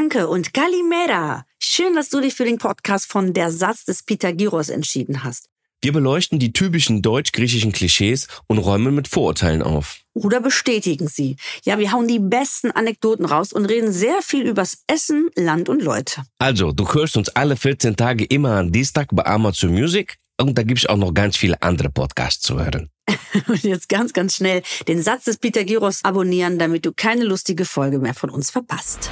Danke und Kalimera. Schön, dass du dich für den Podcast von Der Satz des Pythagoras entschieden hast. Wir beleuchten die typischen deutsch-griechischen Klischees und räumen mit Vorurteilen auf. Oder bestätigen sie. Ja, wir hauen die besten Anekdoten raus und reden sehr viel übers Essen, Land und Leute. Also, du hörst uns alle 14 Tage immer am Dienstag bei Amazon Music und da gibt's auch noch ganz viele andere Podcasts zu hören. und jetzt ganz, ganz schnell den Satz des Pythagoras abonnieren, damit du keine lustige Folge mehr von uns verpasst.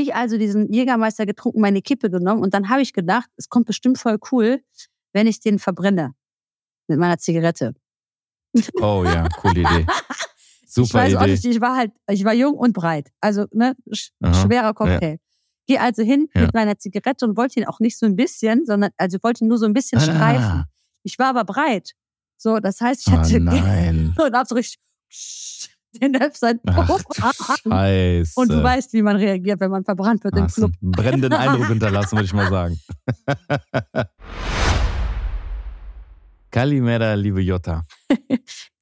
Ich also diesen Jägermeister getrunken, meine Kippe genommen und dann habe ich gedacht, es kommt bestimmt voll cool, wenn ich den verbrenne mit meiner Zigarette. Oh ja, coole Idee. Super ich weiß Idee. auch nicht, ich war halt, ich war jung und breit. Also, ne, sch Aha, schwerer Cocktail. Gehe also hin Ja. mit meiner Zigarette und wollte ihn auch nicht so ein bisschen, sondern, also wollte ihn nur so ein bisschen streifen. Ah, Ich war aber breit. So, das heißt, ich oh hatte nein. und hab so richtig den Website Ach, scheiße. Und du weißt, wie man reagiert, wenn man verbrannt wird im Hast Club. einen brennenden Eindruck hinterlassen, würde ich mal sagen. Kalimera, liebe Jutta.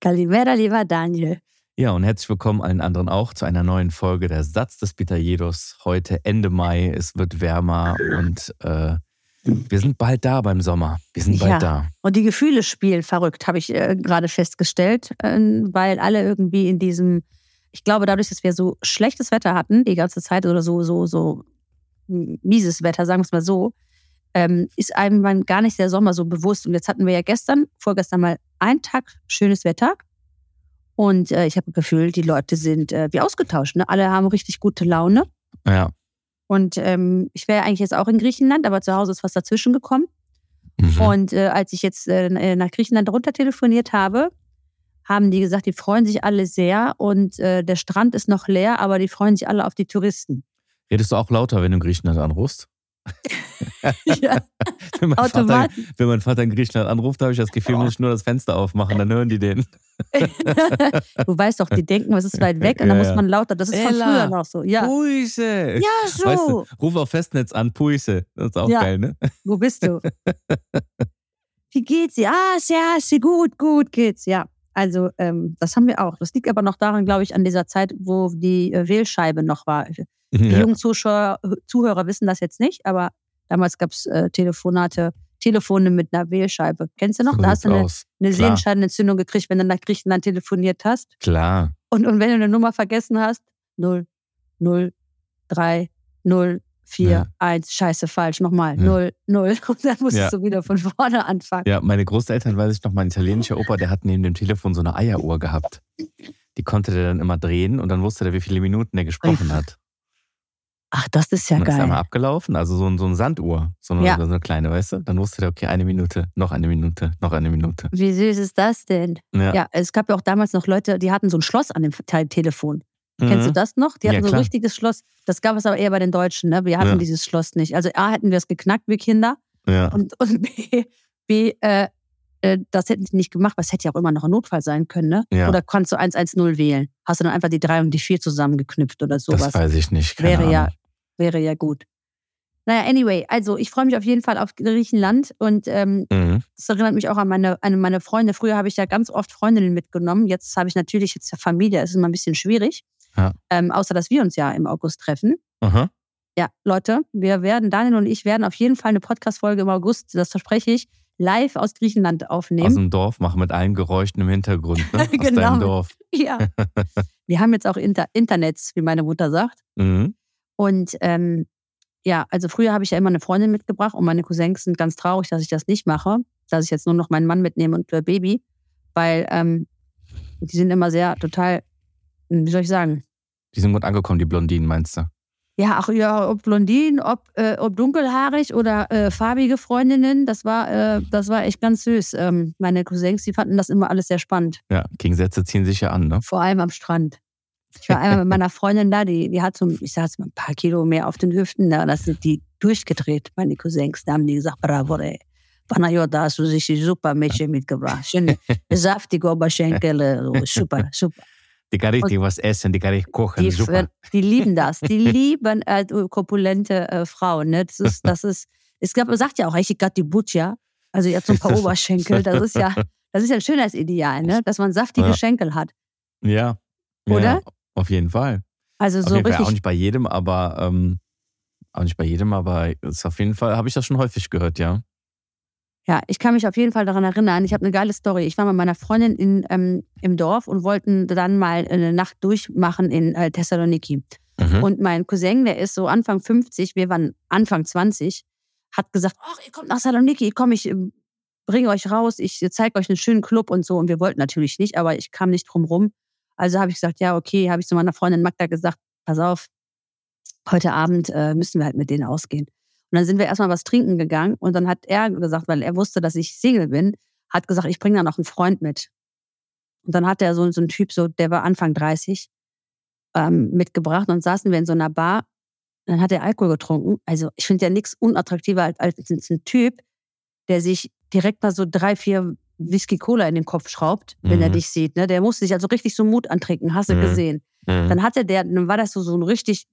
Calimera, lieber Daniel. Ja, und herzlich willkommen allen anderen auch zu einer neuen Folge der Satz des Pitajedos. Heute Ende Mai, es wird wärmer und äh, wir sind bald da beim Sommer. Wir sind bald Ja. da. Und die Gefühle spielen verrückt, habe ich äh, gerade festgestellt, äh, weil alle irgendwie in diesem, ich glaube, dadurch, dass wir so schlechtes Wetter hatten die ganze Zeit oder so, so, so mieses Wetter, sagen wir es mal so, ähm, ist einem man gar nicht der Sommer so bewusst. Und jetzt hatten wir ja gestern, vorgestern mal einen Tag schönes Wetter. Und äh, ich habe das Gefühl, die Leute sind äh, wie ausgetauscht. Ne? Alle haben richtig gute Laune. Ja. Und ähm, ich wäre eigentlich jetzt auch in Griechenland, aber zu Hause ist was dazwischen gekommen. Mhm. Und äh, als ich jetzt äh, nach Griechenland runter telefoniert habe, haben die gesagt, die freuen sich alle sehr und äh, der Strand ist noch leer, aber die freuen sich alle auf die Touristen. Redest du auch lauter, wenn du in Griechenland anrufst? ja, Wenn mein, Vater, wenn mein Vater in Griechenland anruft, habe ich das Gefühl, muss ich nur das Fenster aufmachen, dann hören die den. du weißt doch, die denken, es ist weit weg und dann Ja, muss ja. man lauter. Das ist von Ella. früher noch so. Ja, Puise. ja so. Weißt du, ruf auf Festnetz an, Puise. Das ist auch Ja. geil, ne? Wo bist du? Wie geht's dir? Ah, sehr, sehr gut, gut geht's. Ja, also ähm, das haben wir auch. Das liegt aber noch daran, glaube ich, an dieser Zeit, wo die äh, Wählscheibe noch war. Die Ja. jungen Zuschauer, Zuhörer wissen das jetzt nicht, aber damals gab es äh, Telefonate, Telefone mit einer Wählscheibe. Kennst du noch? So da hast du eine, aus. eine. Sehenscheidenentzündung gekriegt, wenn du nach Griechenland telefoniert hast. Klar. Und, und wenn du eine Nummer vergessen hast, 0, 0, 3, 0, 4, Ja. 1, scheiße, falsch, nochmal, Ja. 0, 0. Und dann musstest Ja. du wieder von vorne anfangen. Ja, meine Großeltern, weiß ich noch, mein italienischer Opa, der hat neben dem Telefon so eine Eieruhr gehabt. Die konnte der dann immer drehen und dann wusste der, wie viele Minuten er gesprochen hat. Ach, das ist ja Und dann ist geil. einmal abgelaufen, also so, ein- so eine Sanduhr, so eine, Ja. so eine kleine, weißt du? Dann wusste der, okay, eine Minute, noch eine Minute, noch eine Minute. Wie süß ist das denn? Ja. Ja, es gab ja auch damals noch Leute, die hatten so ein Schloss an dem Te- Telefon. Kennst du Mhm. das noch? Die Ja, hatten so ein richtiges Schloss. Das gab es aber eher bei den Deutschen, ne? Wir hatten Ja. dieses Schloss nicht. Also A, hätten wir es geknackt, wir Kinder. Ja. Und, und B, B äh, äh, das hätten die nicht gemacht, es hätte ja auch immer noch ein Notfall sein können, ne? Ja. Oder kannst du 110 wählen? Hast du dann einfach die 3 und die 4 zusammengeknüpft oder sowas? Das weiß ich nicht. Wäre Ahnung. ja, wäre ja gut. Naja, anyway, also ich freue mich auf jeden Fall auf Griechenland und ähm, Mhm. das erinnert mich auch an meine, an meine Freunde. Früher habe ich ja ganz oft Freundinnen mitgenommen. Jetzt habe ich natürlich jetzt ja Familie, es ist immer ein bisschen schwierig. Ja. Ähm, außer dass wir uns ja im August treffen. Aha. Ja, Leute, wir werden, Daniel und ich werden auf jeden Fall eine Podcast-Folge im August, das verspreche ich, live aus Griechenland Aus aufnehmen. dem Dorf machen mit allen Geräuschen im Hintergrund. Ne? Aus Genau. deinem Dorf. Ja. wir haben jetzt auch Inter Internets, wie meine Mutter sagt. Mhm. Und ähm, ja, also früher habe ich ja immer eine Freundin mitgebracht und meine Cousins sind ganz traurig, dass ich das nicht mache, dass ich jetzt nur noch meinen Mann mitnehme und äh, Baby, weil ähm, die sind immer sehr total, wie soll ich sagen, Die sind gut angekommen, die Blondinen, meinst du? ja, ach ja, ob blondin, ob, äh, ob dunkelhaarig oder äh, farbige Freundinnen, das war, äh, das war echt ganz süß. Ähm, meine Cousins, die fanden das immer alles sehr spannend, Ja, Gegensätze ziehen sich ja an, ne? vor allem am Strand. Ich war einmal mit meiner Freundin da, die, die hat so, ich sag jetzt mal, ein paar Kilo mehr auf den Hüften, da das sind die durchgedreht, meine Cousins. Da haben die gesagt, bravo, ey. Panayota, hast du sich die super Mädchen mitgebracht. Schöne, saftige Oberschenkel, super, super. Die kann richtig was essen, die kann richtig kochen. Die, Super. die lieben das. Die lieben äh, korpulente äh, Frauen. Ne? Das ist, das ist, es gab, man sagt ja auch, ich got die Butcher. Also ihr habt so ein paar Oberschenkel. Das ist ja, das ist ja ein Schönheitsideal, ne? dass man saftige Ja. Schenkel hat. Ja. Oder? Ja, auf jeden Fall. Also Auf so jeden Fall richtig. auch nicht bei jedem, aber ähm, auch nicht bei jedem, aber ist auf jeden Fall, habe ich das schon häufig gehört, ja. Ja, ich kann mich auf jeden Fall daran erinnern. Ich habe eine geile Story. Ich war mit meiner Freundin in, ähm, im Dorf und wollten dann mal eine Nacht durchmachen in äh, Thessaloniki. Mhm. Und mein Cousin, der ist so Anfang 50, wir waren Anfang 20, hat gesagt, ach, ihr kommt nach Saloniki, komm, ich ähm, bringe euch raus, ich zeige euch einen schönen Club und so. Und wir wollten natürlich nicht, aber ich kam nicht drum rum. Also habe ich gesagt, ja, okay, habe ich zu meiner Freundin Magda gesagt, pass auf, heute Abend äh, müssen wir halt mit denen ausgehen. Und dann sind wir erstmal was trinken gegangen und dann hat er gesagt, weil er wusste, dass ich Single bin, hat gesagt, ich bringe da noch einen Freund mit. Und dann hat er so, so einen Typ, so, der war Anfang 30, ähm, mitgebracht und saßen wir in so einer Bar. Dann hat er Alkohol getrunken. Also ich finde ja nichts unattraktiver als, als ein Typ, der sich direkt mal so drei, vier Whisky Cola in den Kopf schraubt, wenn er Mhm. dich sieht. Ne? Der musste sich also richtig so Mut antrinken, hast du Mhm. gesehen. Mhm. Dann hatte der, dann war das so, so ein richtig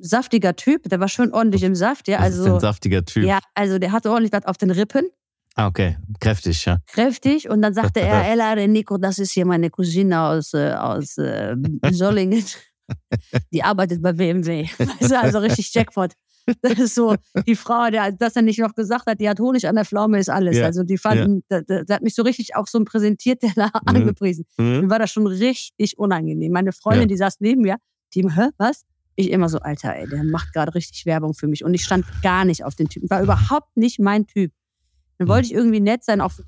saftiger Typ, der war schön ordentlich im Saft, ja. Ist ein Also, saftiger Typ. ja, also der hatte ordentlich was auf den Rippen, Ah, okay. Kräftig, ja. kräftig. Und dann sagte er, Ella Nico, das ist hier meine Cousine aus, äh, aus äh, Sollingen. Die arbeitet bei BMW. Also richtig Jackpot. Das ist so, die Frau, der, dass er nicht noch gesagt hat, die hat Honig an der Pflaume, ist alles. Ja, Also die fanden, der, der, der hat mich so richtig auch so präsentiert, der da angepriesen. Mhm. Mir war das schon richtig unangenehm. Meine Freundin, Ja. die saß neben mir, die, hä, was? Ich immer so, Alter, ey, der macht gerade richtig Werbung für mich. Und ich stand gar nicht auf den Typen. War überhaupt nicht mein Typ. Dann Mhm. wollte ich irgendwie nett sein, auf,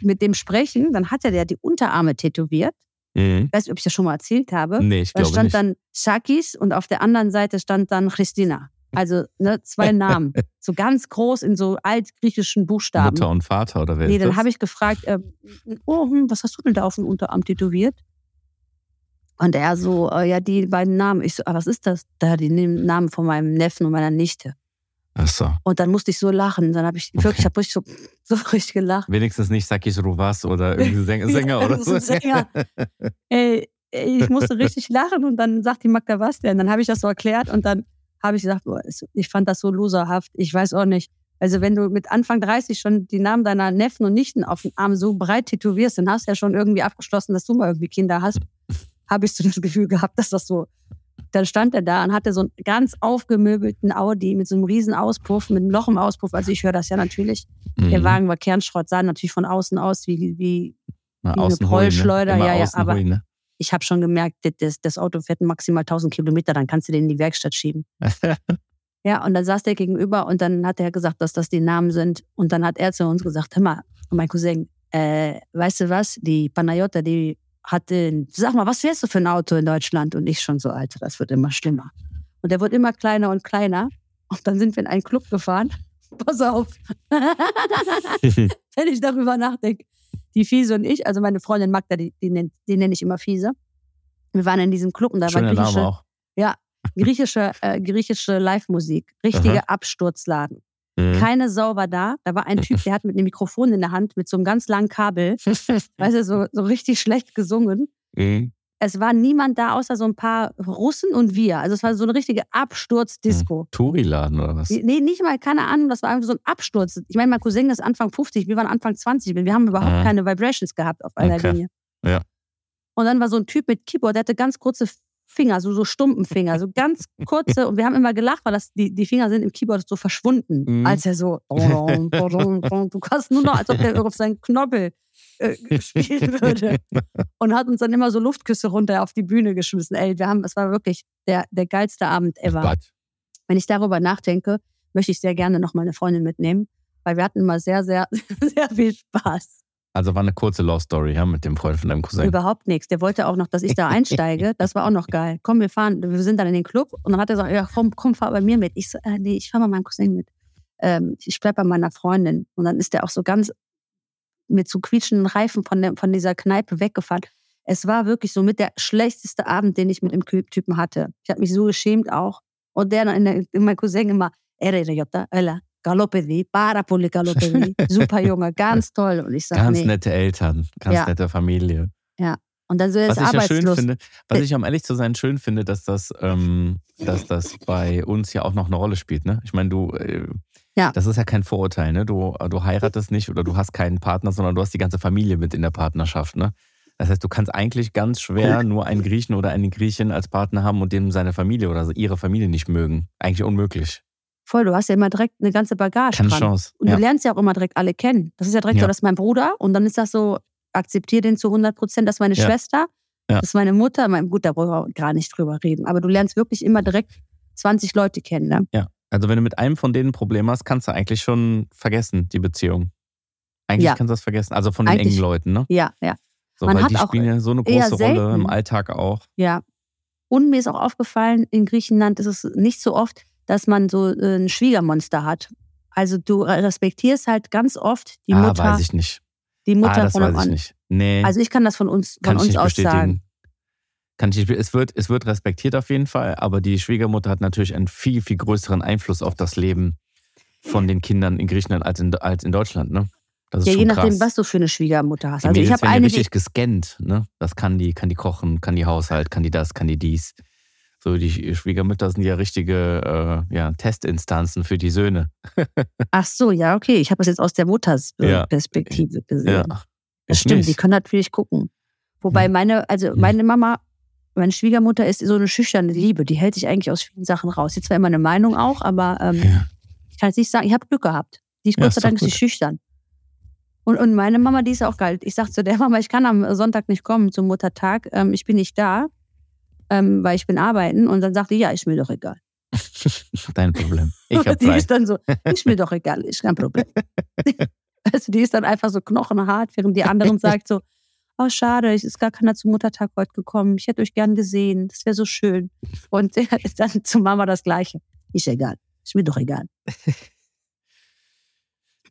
mit dem sprechen. Dann hatte der die Unterarme tätowiert. Mhm. Ich weiß nicht, ob ich das schon mal erzählt habe. Nee, ich Da glaube stand nicht. dann Sakis und auf der anderen Seite stand dann Christina. Also ne, zwei Namen. So ganz groß in so altgriechischen Buchstaben. Mutter und Vater oder wer Nee, dann habe ich gefragt, äh, oh, hm, was hast du denn da auf dem Unterarm tätowiert? Und er so, äh, ja, die beiden Namen. Ich so, ah, was ist das? Da, die Namen von meinem Neffen und meiner Nichte. Ach so. Und dann musste ich so lachen. Dann habe ich wirklich, ich habe richtig so, so richtig gelacht. Wenigstens nicht Sakis Ruvas oder irgendwie Sänger, Sänger oder so Sänger. Ey, ey, ich musste richtig lachen und dann sagt die Magda, was denn? Dann habe ich das so erklärt und dann habe ich gesagt, ich fand das so loserhaft. Ich weiß auch nicht. Also wenn du mit Anfang 30 schon die Namen deiner Neffen und Nichten auf den Arm so breit tätowierst, dann hast du ja schon irgendwie abgeschlossen, dass du mal irgendwie Kinder hast. Habe ich so das Gefühl gehabt, dass das so. Dann stand er da und hatte so einen ganz aufgemöbelten Audi mit so einem riesen Auspuff, mit einem Loch im Auspuff. Also ich höre das ja natürlich. Der Mhm. Wagen war Kernschrott, sah natürlich von außen aus wie, wie wie eine Prollschleuder, Immer ja, ja, aber- ne? Ich habe schon gemerkt, das- das, Auto fährt maximal 1000 Kilometer, dann kannst du den in die Werkstatt schieben. Ja, und dann saß der gegenüber und dann hat er gesagt, dass das die Namen sind. Und dann hat er zu uns gesagt, hör mal, mein Cousin, äh, weißt du was, die Panayota, die hatte, sag mal, was fährst du für ein Auto in Deutschland? Und ich schon so, Alter, das wird immer schlimmer. Und der wird immer kleiner und kleiner. Und dann sind wir in einen Club gefahren. Pass auf. Wenn ich darüber nachdenke. Die Fiese und ich, also meine Freundin Magda, die, die, nennt, die nenne ich immer Fiese. Wir waren in diesem Club und da war Schöner griechische, Name auch. griechische, äh, griechische Live-Musik. Richtiger Absturzladen. Mhm. Keine Sau war da. Da war ein Typ, der hat mit einem Mikrofon in der Hand, mit so einem ganz langen Kabel, weißt du, so, so richtig schlecht gesungen. Mhm. Es war niemand da, außer so ein paar Russen und wir. Also es war so eine richtige Absturzdisco. Touri-Laden oder was? Nee, nicht mal, keine Ahnung, das war einfach so ein Absturz. Ich meine, mein Cousin ist Anfang 50, wir waren Anfang 20. Wir haben überhaupt Mhm. keine Vibrations gehabt auf einer Okay. Linie. Ja. Und dann war so ein Typ mit Keyboard, der hatte ganz kurze Finger, so, so Stumpenfinger, so ganz kurze. Und wir haben immer gelacht, weil das, die, die Finger sind im Keyboard so verschwunden, Mhm. als er so. Du kannst nur noch, als ob der auf seinen Knoppel äh, spielen würde. Und hat uns dann immer so Luftküsse runter auf die Bühne geschmissen. Ey, wir haben, es war wirklich der, der geilste Abend ever. Gott. Wenn ich darüber nachdenke, möchte ich sehr gerne noch meine Freundin mitnehmen, weil wir hatten immer sehr, sehr, sehr viel Spaß. Also war eine kurze Love Story, ja, mit dem Freund von deinem Cousin. Überhaupt nichts. Der wollte auch noch, dass ich da einsteige. Das war auch noch geil. Komm, wir fahren. Wir sind dann in den Club und dann hat er gesagt, ja, komm, komm, fahr bei mir mit. Ich so, äh, nee, ich fahr bei meinem Cousin mit. Ähm, ich bleib bei meiner Freundin. Und dann ist der auch so ganz mit so quietschenden Reifen von, der, von dieser Kneipe weggefahren. Es war wirklich so mit der schlechteste Abend, den ich mit dem Typen hatte. Ich habe mich so geschämt auch. Und der, in der, in mein Cousin immer, "Ere, Jota, Ella, Galopedi, Parapoli Galopedi. Super Junge, ganz toll. Und ich sag, Ganz nee. nette Eltern, ganz Ja. nette Familie. Und dann so, Was ich ja schön finde, was ich, um ehrlich zu sein, schön finde, dass das, ähm, dass das bei uns ja auch noch eine Rolle spielt. Ne? Ich meine, du, äh, Ja. das ist ja kein Vorurteil. Ne? Du, du heiratest nicht oder du hast keinen Partner, sondern du hast die ganze Familie mit in der Partnerschaft. Ne? Das heißt, du kannst eigentlich ganz schwer nur einen Griechen oder eine Griechin als Partner haben und dem seine Familie oder ihre Familie nicht mögen. Eigentlich unmöglich. Voll, du hast ja immer direkt eine ganze Bagage Keine dran. Chance. Und Ja. du lernst ja auch immer direkt alle kennen. Das ist ja direkt Ja. so, das ist mein Bruder und dann ist das so, akzeptiere den zu 100 Prozent, das ist meine Ja. Schwester, das ist meine Mutter. Mein, gut, da wollen wir gar nicht drüber reden. Aber du lernst wirklich immer direkt 20 Leute kennen. Ne? Ja. Also wenn du mit einem von denen ein Problem hast, kannst du eigentlich schon vergessen, die Beziehung. Eigentlich Ja. kannst du das vergessen. Also von den Eigentlich- engen Leuten, ne? Ja, ja, So, Man weil hat die auch spielen ja so eine große Rolle im Alltag auch. ja. Und mir ist auch aufgefallen, in Griechenland ist es nicht so oft, dass man so äh, ein Schwiegermonster hat. Also du respektierst halt ganz oft die ah, Mutter, weiß ich nicht. die Mutter ah, das von weiß ich nicht. Nee, Also ich kann das von uns, von kann uns aus bestätigen. sagen. Kann ich nicht, es, wird, es wird respektiert auf jeden Fall, aber die Schwiegermutter hat natürlich einen viel, viel größeren Einfluss auf das Leben von den Kindern in Griechenland als in, als in Deutschland. Ne? Das ist Ja, je nachdem, krass. was du für eine Schwiegermutter hast. Die Also ich habe eine, die, richtig gescannt. Ne? Das kann die, kann die kochen, kann die Haushalt, kann die das, kann die dies. So, die Schwiegermütter sind ja richtige äh, ja, Testinstanzen für die Söhne. ach so, ja, okay. Ich habe das jetzt aus der Mutters äh, Ja. Gesehen. Ja, Das ich stimmt, die nicht. können natürlich gucken. Wobei Hm. meine, also Hm. meine Mama, meine Schwiegermutter ist so eine schüchterne Liebe. Die hält sich eigentlich aus vielen Sachen raus. Sie hat zwar immer eine Meinung auch, aber ähm, Ja. ich kann jetzt nicht sagen, ich habe Glück gehabt. Die ist Ja, Gott sei Dank ist schüchtern. Und, und meine Mama, die ist auch geil. Ich sag zu der Mama, ich kann am Sonntag nicht kommen zum Muttertag. Ähm, ich bin nicht da, ähm, weil ich bin arbeiten. Und dann sagt die, ja, ist mir doch egal. Dein Problem. Ich habe die frei. ist dann so, ist mir doch egal, ist kein Problem. also die ist dann einfach so knochenhart, während die anderen sagt so, oh schade, es ist gar keiner zum Muttertag heute gekommen. Ich hätte euch gern gesehen, das wäre so schön. Und dann zu Mama das Gleiche. Ist egal, ist mir doch egal.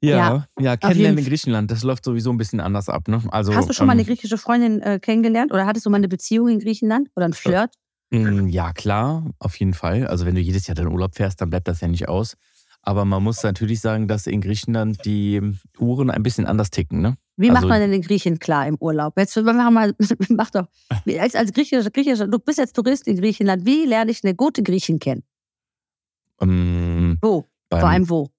Ja, ja, kennenlernen in Griechenland, das läuft sowieso ein bisschen anders ab. Ne? Also, Hast du schon mal eine ähm, griechische Freundin äh, kennengelernt oder hattest du mal eine Beziehung in Griechenland oder ein Flirt? Mm, Ja, klar, auf jeden Fall. Also wenn du jedes Jahr dann Urlaub fährst, dann bleibt das ja nicht aus. Aber man muss natürlich sagen, dass in Griechenland die Uhren ein bisschen anders ticken. Ne? Wie Also- macht man denn den Griechen klar im Urlaub? Jetzt machen mal, mach doch. Als, als griechischer, griechischer, du bist jetzt Tourist in Griechenland. Wie lerne ich eine gute Griechin kennen? Ähm, Wo? beim- Vor allem wo?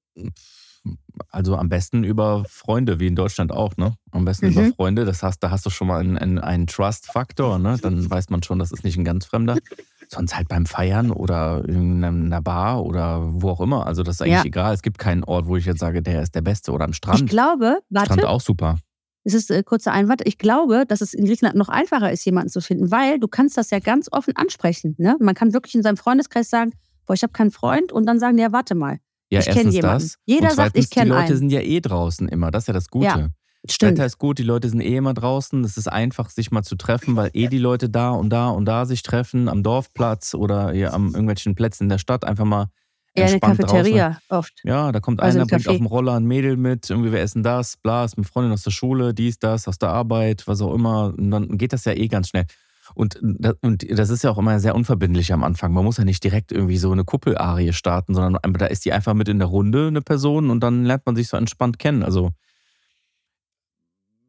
Also am besten über Freunde, wie in Deutschland auch, ne? Am besten Mhm. über Freunde. Das heißt, da hast du schon mal einen, einen, einen Trust-Faktor, ne? Dann weiß man schon, das ist nicht ein ganz Fremder. Sonst halt beim Feiern oder in einer Bar oder wo auch immer. Also das ist eigentlich Ja. egal. Es gibt keinen Ort, wo ich jetzt sage, der ist der Beste. Oder am Ich Strand. glaube, Strand warte, auch super. Es ist äh, kurzer Einwand. Ich glaube, dass es in Griechenland noch einfacher ist, jemanden zu finden, weil du kannst das ja ganz offen ansprechen. Ne? Man kann wirklich in seinem Freundeskreis sagen, boah, ich habe keinen Freund und dann sagen ja, warte mal. Ja, Ich kenn erstens jemanden. das. Jeder und sagt, zweitens, ich kenn Die Leute einen. sind ja eh draußen immer. Das ist ja das Gute. Ja, Das Stimmt. Wetter ist gut, die Leute sind eh immer draußen. Es ist einfach, sich mal zu treffen, weil eh die Leute da und da und da sich treffen, am Dorfplatz oder hier am irgendwelchen Plätzen in der Stadt, einfach mal Eine entspannt draußen. Cafeteria oft. Ja, da kommt Also einer, ein bringt auf dem Roller ein Mädel mit, irgendwie wir essen das, bla, ist mit Freundin aus der Schule, dies, das, aus der Arbeit, was auch immer. Und dann geht das ja eh ganz schnell. Und das, und das ist ja auch immer sehr unverbindlich am Anfang. Man muss ja nicht direkt irgendwie so eine Kuppelarie starten, sondern da ist die einfach mit in der Runde, eine Person, und dann lernt man sich so entspannt kennen. Also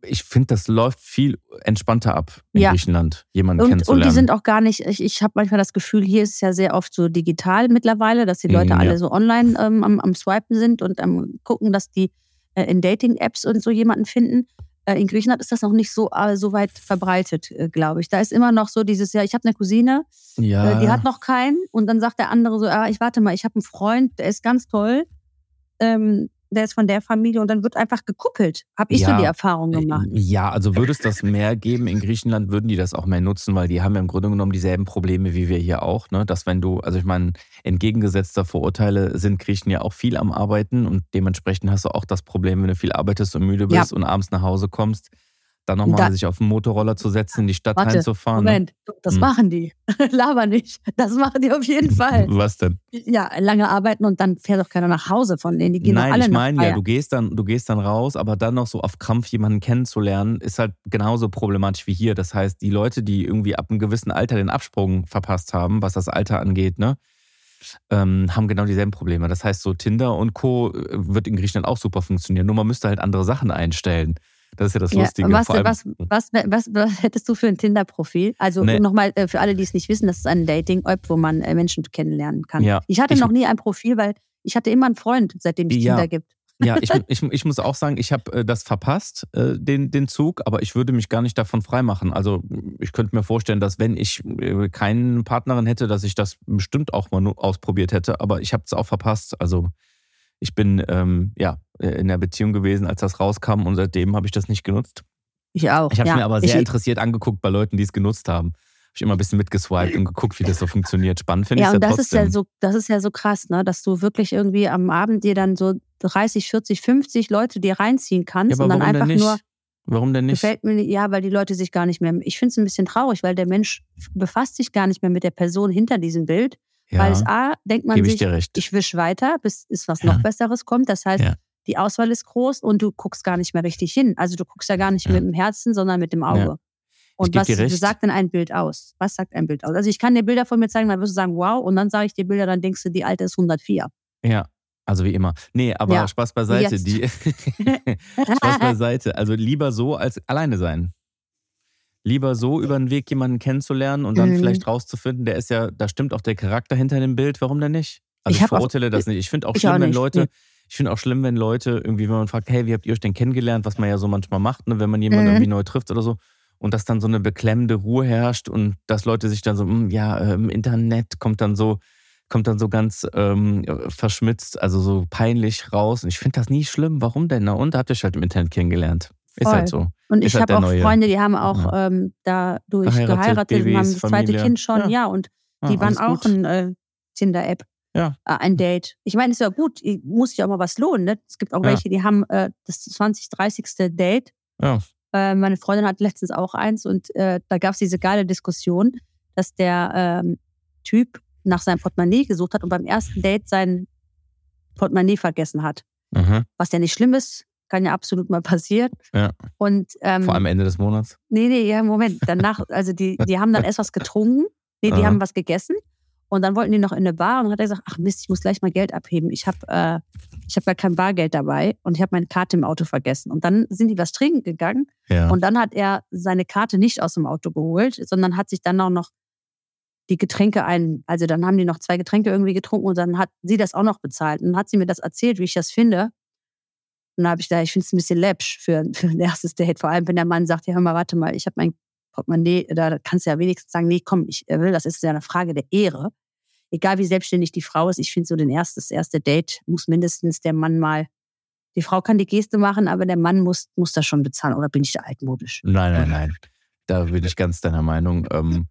ich finde, das läuft viel entspannter ab in Ja. Griechenland, jemanden Und, und kennenzulernen. die sind auch gar nicht, ich, ich habe manchmal das Gefühl, hier ist es ja sehr oft so digital mittlerweile, dass die Mhm, Leute ja. alle so online ähm, am, am Swipen sind und am gucken, dass die äh, in Dating-Apps und so jemanden finden. Äh, in Griechenland ist das noch nicht so, äh, so weit verbreitet, äh, glaube ich. Da ist immer noch so dieses, ja, ich habe eine Cousine, ja, äh, die hat noch keinen und dann sagt der andere so, ah, ich warte mal, ich habe einen Freund, der ist ganz toll. Ähm, der ist von der Familie und dann wird einfach gekuppelt. Habe ich Ja. so die Erfahrung gemacht. Ja, also würde es das mehr geben in Griechenland, würden die das auch mehr nutzen, weil die haben ja im Grunde genommen dieselben Probleme wie wir hier auch. Ne? Dass wenn du, also ich meine, entgegengesetzter Vorurteile sind Griechen ja auch viel am Arbeiten und dementsprechend hast du auch das Problem, wenn du viel arbeitest und müde Ja. bist und abends nach Hause kommst, dann nochmal Da- sich auf den Motorroller zu setzen, in die Stadt Warte, reinzufahren. Ne? Moment, das Hm. machen die. Laber nicht. Das machen die auf jeden Fall. Was denn? Ja, lange arbeiten und dann fährt doch keiner nach Hause von denen. Die gehen Nein, alle ich meine ja, du gehst, dann, du gehst dann raus, aber dann noch so auf Krampf jemanden kennenzulernen, ist halt genauso problematisch wie hier. Das heißt, die Leute, die irgendwie ab einem gewissen Alter den Absprung verpasst haben, was das Alter angeht, ne, ähm, haben genau dieselben Probleme. Das heißt, so Tinder und Co. äh, wird in Griechenland auch super funktionieren. Nur man müsste halt andere Sachen einstellen. Das ist ja das Ja, Lustige. was, Vor allem- was, was, was, was hättest du für ein Tinder-Profil? Also Nee. nochmal äh, für alle, die es nicht wissen, das ist ein Dating-App, wo man äh, Menschen kennenlernen kann. Ja, Ich hatte ich- noch nie ein Profil, weil ich hatte immer einen Freund, seitdem es Ja. Tinder gibt. Ja, ich, ich, ich muss auch sagen, ich habe äh, das verpasst, den, den Zug, aber ich würde mich gar nicht davon freimachen. Also ich könnte mir vorstellen, dass wenn ich keinen Partnerin hätte, dass ich das bestimmt auch mal ausprobiert hätte, aber ich habe es auch verpasst. Also ich bin ähm, ja in der Beziehung gewesen, als das rauskam und seitdem habe ich das nicht genutzt. Ich auch. Ich habe es ja. mir aber sehr ich, interessiert angeguckt bei Leuten, die es genutzt haben. Habe ich immer ein bisschen mitgeswiped und geguckt, wie das so funktioniert. Spannend finde ich Ja, es und ja das trotzdem. ist ja so, das ist ja so krass, ne, dass du wirklich irgendwie am Abend dir dann so 30, 40, 50 Leute dir reinziehen kannst ja, und dann einfach nur warum denn nicht? gefällt mir nicht, ja, weil die Leute sich gar nicht mehr. Ich finde es ein bisschen traurig, weil der Mensch befasst sich gar nicht mehr mit der Person hinter diesem Bild. Weil es ja, A, denkt man ich sich, recht. ich wisch weiter, bis ist was Ja. noch Besseres kommt. Das heißt, Ja. Die Auswahl ist groß und du guckst gar nicht mehr richtig hin. Also du guckst ja gar nicht Ja. mit dem Herzen, sondern mit dem Auge. Ja. Und was sagt denn ein Bild aus? Was sagt ein Bild aus? Also ich kann dir Bilder von mir zeigen, dann wirst du sagen, wow, und dann sage ich dir Bilder, dann denkst du, die alte ist 104. Ja, also wie immer. Nee, aber Ja, Spaß beiseite. jetzt. Die Spaß beiseite. Also lieber so als alleine sein. Lieber so über den Weg jemanden kennenzulernen und dann Mhm. vielleicht rauszufinden, der ist ja, da stimmt auch der Charakter hinter dem Bild, warum denn nicht? Also Ich ich, hab auch- verurteile das nicht. Ich finde auch schlimm, wenn Leute, nee. Ich finde auch schlimm, wenn Leute irgendwie, wenn man fragt, hey, wie habt ihr euch denn kennengelernt, was man ja so manchmal macht, ne, wenn man jemanden Mhm. irgendwie neu trifft oder so. Und dass dann so eine beklemmende Ruhe herrscht und dass Leute sich dann so, "Hm, ja, im Internet kommt dann so, kommt dann so ganz ähm, verschmitzt, also so peinlich raus. Und ich finde das nie schlimm. Warum denn? Na und habt ihr euch halt im Internet kennengelernt. Ist Voll. halt so. Und Ist ich halt habe auch neue. Freunde, die haben auch ähm, dadurch Geheiratet, geheiratet, und haben das zweite. Kind schon, Ja. ja, und die waren alles auch gut. in äh, Tinder-App. Ja. Äh, ein Date. Ich meine, ist ja gut, muss sich auch mal was lohnen. Ne? Es gibt auch Ja. welche, die haben äh, das 20, 30. Date. Ja. Äh, meine Freundin hat letztens auch eins und äh, da gab es diese geile Diskussion, dass der ähm, Typ nach seinem Portemonnaie gesucht hat und beim ersten Date sein Portemonnaie vergessen hat. Mhm. Was ja nicht schlimm ist, kann ja absolut mal passieren. Ja. Und ähm, Vor allem Ende des Monats. Nee, nee, ja, Moment. Danach, also die, die haben dann erst was getrunken. Nee, die Aha. haben was gegessen. Und dann wollten die noch in eine Bar und dann hat er gesagt, ach Mist, ich muss gleich mal Geld abheben. Ich habe äh, ich hab gar kein Bargeld dabei und ich habe meine Karte im Auto vergessen. Und dann sind die was trinken gegangen Ja. und dann hat er seine Karte nicht aus dem Auto geholt, sondern hat sich dann auch noch die Getränke ein, also dann haben die noch zwei Getränke irgendwie getrunken und dann hat sie das auch noch bezahlt. Und dann hat sie mir das erzählt, wie ich das finde. Und dann habe ich gedacht, ich finde es ein bisschen läppsch für, für ein erstes Date. Vor allem, wenn der Mann sagt, ja, hör mal, warte mal, ich habe mein Portemonnaie, da kannst du ja wenigstens sagen, nee, komm, ich will, das ist ja eine Frage der Ehre. Egal wie selbstständig die Frau ist, ich finde so den erstes, das erste Date muss mindestens der Mann mal, die Frau kann die Geste machen, aber der Mann muss, muss das schon bezahlen. Oder bin ich da altmodisch? Nein, nein, nein. Da bin ich ganz deiner Meinung. Ähm,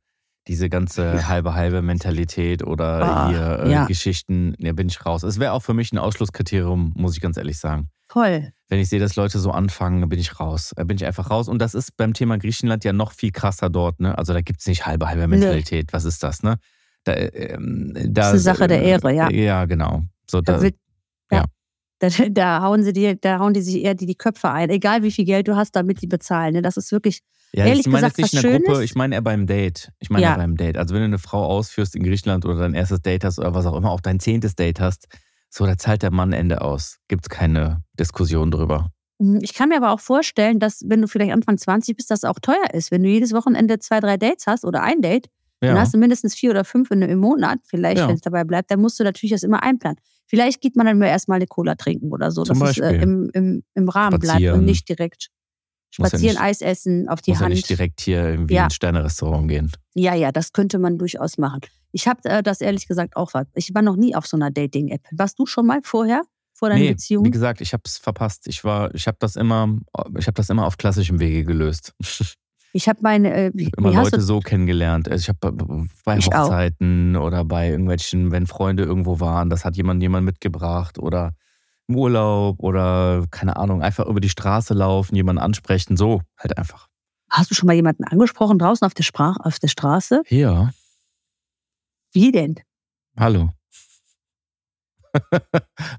diese ganze halbe halbe Mentalität oder Ah, hier äh, ja. Geschichten, da bin ich raus. Es wäre auch für mich ein Ausschlusskriterium, muss ich ganz ehrlich sagen. Voll. Wenn ich sehe, dass Leute so anfangen, dann bin ich raus. Da bin ich einfach raus. Und das ist beim Thema Griechenland ja noch viel krasser dort. Ne? Also da gibt es nicht halbe halbe Mentalität. Was ist das? Ne? Da, ähm, da, Das ist eine Sache der Ehre, ja. Ja, genau. So, Da, da, wird, ja. ja. Da, da hauen sie dir, da hauen die sich eher die, die Köpfe ein, egal wie viel Geld du hast, damit die bezahlen. Ne? Das ist wirklich, Ja, Ehrlich ich meine gesagt, jetzt nicht was in der Gruppe, ich meine eher beim Date. Ich meine Ja. beim Date. Also wenn du eine Frau ausführst in Griechenland oder dein erstes Date hast oder was auch immer, auch dein zehntes Date hast, so, da zahlt der Mann Ende aus. Gibt es keine Diskussion drüber. Hm, ich kann mir aber auch vorstellen, dass wenn du vielleicht Anfang 20 bist, das auch teuer ist. Wenn du jedes Wochenende zwei, drei Dates hast oder ein Date, Ja. dann hast du mindestens vier oder fünf in, im Monat, vielleicht, Ja. wenn es dabei bleibt, dann musst du natürlich das immer einplanen. Vielleicht geht man dann mal erstmal eine Cola trinken oder so, Zum dass es äh, Beispiel. im, im, im Rahmen bleibt Spazieren. und nicht direkt Muss ja spazieren, nicht- Eis essen, auf die Muss ja Hand. nicht direkt hier irgendwie Ja. ins Sterne-Restaurant gehen. Ja, ja, das könnte man durchaus machen. Ich habe äh, das ehrlich gesagt auch was. Ich war noch nie auf so einer Dating-App. Warst du schon mal vorher? Vor deiner Nee, Beziehung? wie gesagt, ich habe es verpasst. Ich war, ich habe das immer, ich habe das immer auf klassischem Wege gelöst. Ich habe meine, äh, wie, immer wie hast Leute so kennengelernt. Also ich habe bei Ich auch. Hochzeiten oder bei irgendwelchen, wenn Freunde irgendwo waren, das hat jemand jemand mitgebracht oder im Urlaub oder keine Ahnung, einfach über die Straße laufen, jemanden ansprechen, so halt einfach. hast du schon mal jemanden angesprochen draußen auf der, Sprach, auf der Straße? Ja, Wie denn? hallo.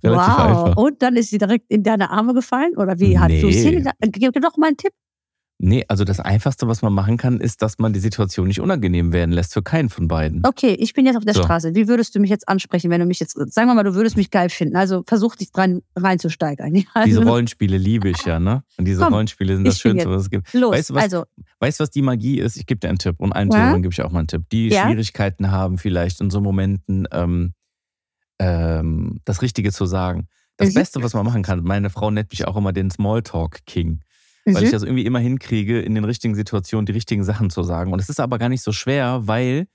Wow. einfach. Und dann ist sie direkt in deine Arme gefallen? Oder wie hat du Nee. es doch mal einen Tipp. Nee, also das Einfachste, was man machen kann, ist, dass man die Situation nicht unangenehm werden lässt für keinen von beiden. Okay, ich bin jetzt auf der So. Straße. Wie würdest du mich jetzt ansprechen, wenn du mich jetzt, sagen wir mal, du würdest mich geil finden. Also versuch dich dran reinzusteigern. Ja, Diese Also, Rollenspiele liebe ich ja, ne? Und diese Komm, Rollenspiele sind das Schönste, was es gibt. los. Weißt du, was- also, Weißt du, was die Magie ist? Ich gebe dir einen Tipp und allen Ja? Zuhörern gebe ich auch mal einen Tipp. Die Ja? Schwierigkeiten haben, vielleicht in so Momenten ähm, ähm, das Richtige zu sagen. Das Mhm. Beste, was man machen kann, meine Frau nennt mich auch immer den Weil ich das irgendwie immer hinkriege, in den richtigen Situationen die richtigen Sachen zu sagen. Und es ist aber gar nicht so schwer, weil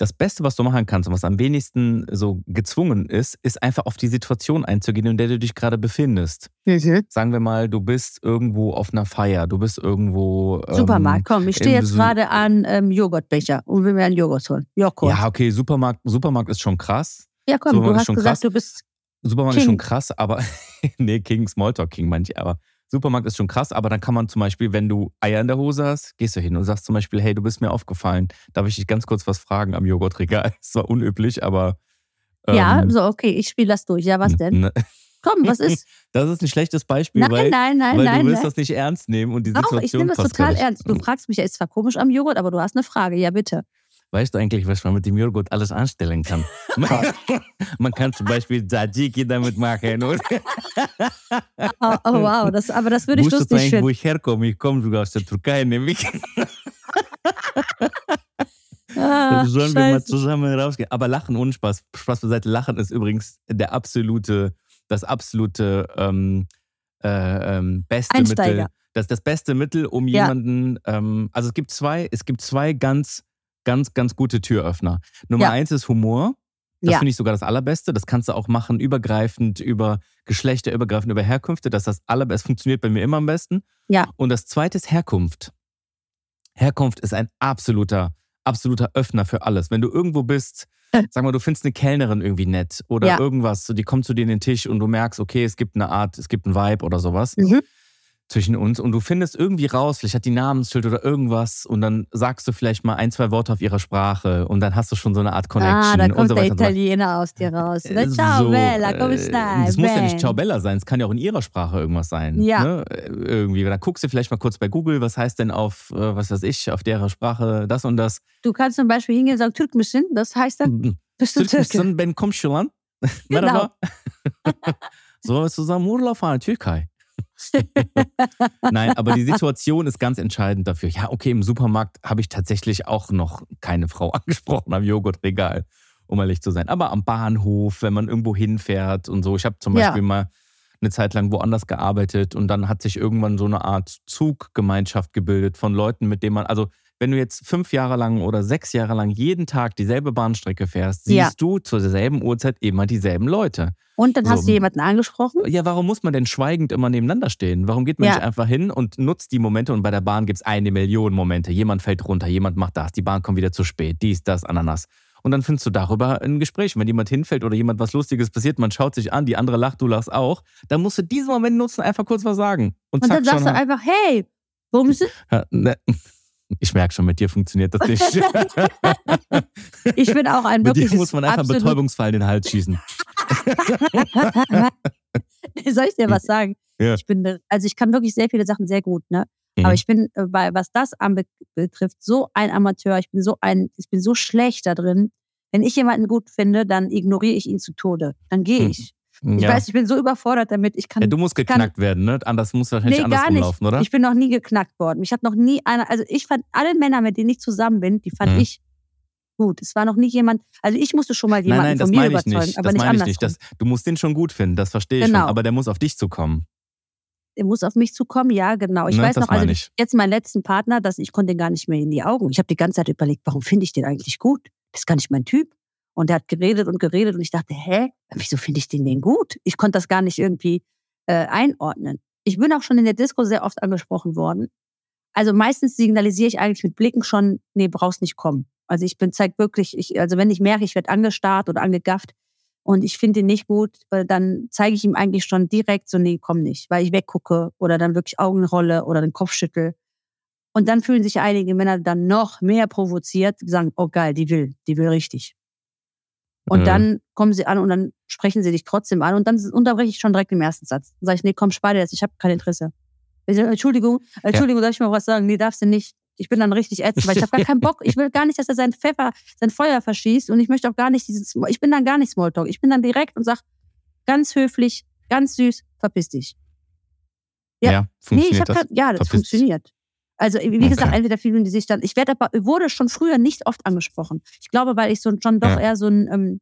das Beste, was du machen kannst und was am wenigsten so gezwungen ist, ist einfach auf die Situation einzugehen, in der du dich gerade befindest. Mhm. Sagen wir mal, du bist irgendwo auf einer Feier, du bist irgendwo. ähm, Supermarkt, komm, ich stehe jetzt gerade an ähm, Joghurtbecher und will mir einen Joghurt holen. Joghurt. Ja, okay, Supermarkt, Supermarkt ist schon krass. Ja, komm, Supermarkt du hast schon gesagt, krass. du bist. Supermarkt King. ist schon krass, aber nee, King, Smalltalk King manche, aber Supermarkt ist schon krass, aber dann kann man zum Beispiel, wenn du Eier in der Hose hast, gehst du hin und sagst zum Beispiel, hey, du bist mir aufgefallen, darf ich dich ganz kurz was fragen am Joghurtregal? Das war unüblich, aber ja, ähm, so, okay, ich spiele das durch. Ja, was denn? ne- Komm, was ist? Das ist ein schlechtes Beispiel, Nein, weil, nein, nein, weil nein. du willst nein. das nicht ernst nehmen und die Doch, Situation ich nehme das total ernst. Du fragst mich, er ist zwar komisch am Joghurt, aber du hast eine Frage. Ja, bitte. Weißt du eigentlich, was man mit dem Joghurt alles anstellen kann? Man, man kann zum Beispiel Tzatziki damit machen. Oder? Oh, oh wow, das, aber das würde ich Wusstest du lustig eigentlich, wo finden. ich herkomme? Ich komme sogar aus der Türkei, nämlich. Ah, Sollen wir mal scheiße. zusammen rausgehen? Aber Lachen ohne Spaß. Spaß beiseite. Lachen ist übrigens der absolute, das absolute ähm, äh, ähm, beste Einsteiger. Mittel. Das das beste Mittel, um Ja. jemanden. Ähm, also es gibt zwei, es gibt zwei ganz, ganz, ganz gute Türöffner. Nummer Ja. eins ist Humor. Das Ja. finde ich sogar das Allerbeste. Das kannst du auch machen, übergreifend, über Geschlechter, übergreifend, über Herkünfte. Das ist das Allerbeste. Funktioniert bei mir immer am besten. Ja. Und das zweite ist Herkunft. Herkunft ist ein absoluter, absoluter Öffner für alles. Wenn du irgendwo bist, sag mal, du findest eine Kellnerin irgendwie nett oder Ja. irgendwas, die kommt zu dir in den Tisch und du merkst, okay, es gibt eine Art, es gibt einen Vibe oder sowas Mhm. Zwischen uns und du findest irgendwie raus, vielleicht hat die Namensschild oder irgendwas und dann sagst du vielleicht mal ein, zwei Worte auf ihrer Sprache und dann hast du schon so eine Art Connection Ah, da und kommt so der und so. Italiener aus dir raus. Äh, Ciao, so, Bella, come äh, stai? Das muss ja nicht. Ciao Bella sein, es kann ja auch in ihrer Sprache irgendwas sein. Ja. Ne? Äh, Irgendwie. Da guckst du vielleicht mal kurz bei Google, was heißt denn auf, äh, was weiß ich, auf derer Sprache das und das. Du kannst zum Beispiel hingehen und sagen, Türk müssen, das heißt dann, bist du Türke. Türkistan ben komşulan. Genau. Merhaba. so zusammen Urlaub fahren, Türkei. Nein, aber die Situation ist ganz entscheidend dafür. Ja, okay, im Supermarkt habe ich tatsächlich auch noch keine Frau angesprochen am Joghurtregal, um ehrlich zu sein. Aber am Bahnhof, wenn man irgendwo hinfährt und so. Ich habe zum Ja. Beispiel mal eine Zeit lang woanders gearbeitet und dann hat sich irgendwann so eine Art Zuggemeinschaft gebildet von Leuten, mit denen man, also wenn du jetzt fünf Jahre lang oder sechs Jahre lang jeden Tag dieselbe Bahnstrecke fährst, siehst Ja. du zur selben Uhrzeit immer dieselben Leute. Und dann So. hast du jemanden angesprochen. Ja, warum muss man denn schweigend immer nebeneinander stehen? Warum geht man Ja. nicht einfach hin und nutzt die Momente? Und bei der Bahn gibt es eine Million Momente. Jemand fällt runter, jemand macht das, die Bahn kommt wieder zu spät, dies, das, Ananas. Und dann findest du darüber ein Gespräch. Wenn jemand hinfällt oder jemand was Lustiges passiert, man schaut sich an, die andere lacht, du lachst auch, dann musst du diesen Moment nutzen, einfach kurz was sagen. Und, Und zack, dann sagst schon du einfach, hey, warum Ja, ne. Ich merke schon, mit dir funktioniert das nicht. Ich bin auch ein mit dir muss man einfach einen absolut- Betäubungsfall in den Hals schießen. Soll ich dir was sagen? Ja. Ich bin, also ich kann wirklich sehr viele Sachen sehr gut, ne? Mhm. Aber ich bin, äh, bei, was das anbe betrifft, so ein Amateur. Ich bin so ein, ich bin so schlecht da drin. Wenn ich jemanden gut finde, dann ignoriere ich ihn zu Tode. Dann gehe Mhm. ich. Ich ja. weiß, ich bin so überfordert damit. Ich kann ja, du musst kann- geknackt werden, ne? Anders muss wahrscheinlich Nee, anders gar nicht. rumlaufen, oder? Ich bin noch nie geknackt worden. Mich hat noch nie einer, also ich fand alle Männer, mit denen ich zusammen bin, die fand Mhm. ich gut. Es war noch nie jemand, also ich musste schon mal Nein, jemanden nein, das von mir ich überzeugen, nicht. aber Das nicht ich nicht. Das, du musst den schon gut finden, das verstehe ich Genau. schon. Aber der muss auf dich zukommen. er muss auf mich zukommen, ja, genau. Ich Ne, weiß noch, also ich. jetzt mein letzten Partner, dass ich konnte ihn gar nicht mehr in die Augen. Ich habe die ganze Zeit überlegt, warum finde ich den eigentlich gut? Das ist gar nicht mein Typ. Und der hat geredet und geredet und ich dachte, hä, wieso finde ich den denn gut? Ich konnte das gar nicht irgendwie äh, einordnen. Ich bin auch schon in der Disco sehr oft angesprochen worden. Also meistens signalisiere ich eigentlich mit Blicken schon, nee, brauchst nicht kommen. Also ich bin zeig wirklich, ich, also wenn ich merke, ich werde angestarrt oder angegafft und ich finde ihn nicht gut, weil dann zeige ich ihm eigentlich schon direkt so, nee, komm nicht, weil ich weggucke oder dann wirklich Augenrolle oder den Kopf schüttel. Und dann fühlen sich einige Männer dann noch mehr provoziert, sagen, oh geil, die will, die will richtig. Und Mhm. dann kommen sie an und dann sprechen sie dich trotzdem an und dann unterbreche ich schon direkt im ersten Satz. Dann sage ich, nee, komm, spar dir das, ich habe kein Interesse. Ich sage, Entschuldigung, Entschuldigung, darf ich mal was sagen? Nee, darfst du nicht. Ich bin dann richtig ätzend, weil ich habe gar keinen Bock. Ich will gar nicht, dass er sein Pfeffer, sein Feuer verschießt und ich möchte auch gar nicht dieses, ich bin dann gar nicht Smalltalk. Ich bin dann direkt und sag ganz höflich, ganz süß, verpiss dich. Ja. Ja, Nee, funktioniert ich habe das? ja, das Verpiss funktioniert. Also wie gesagt, Okay. entweder fühlen die sich dann. Ich werde aber wurde schon früher nicht oft angesprochen. Ich glaube, weil ich so schon doch Ja. eher so ein ähm,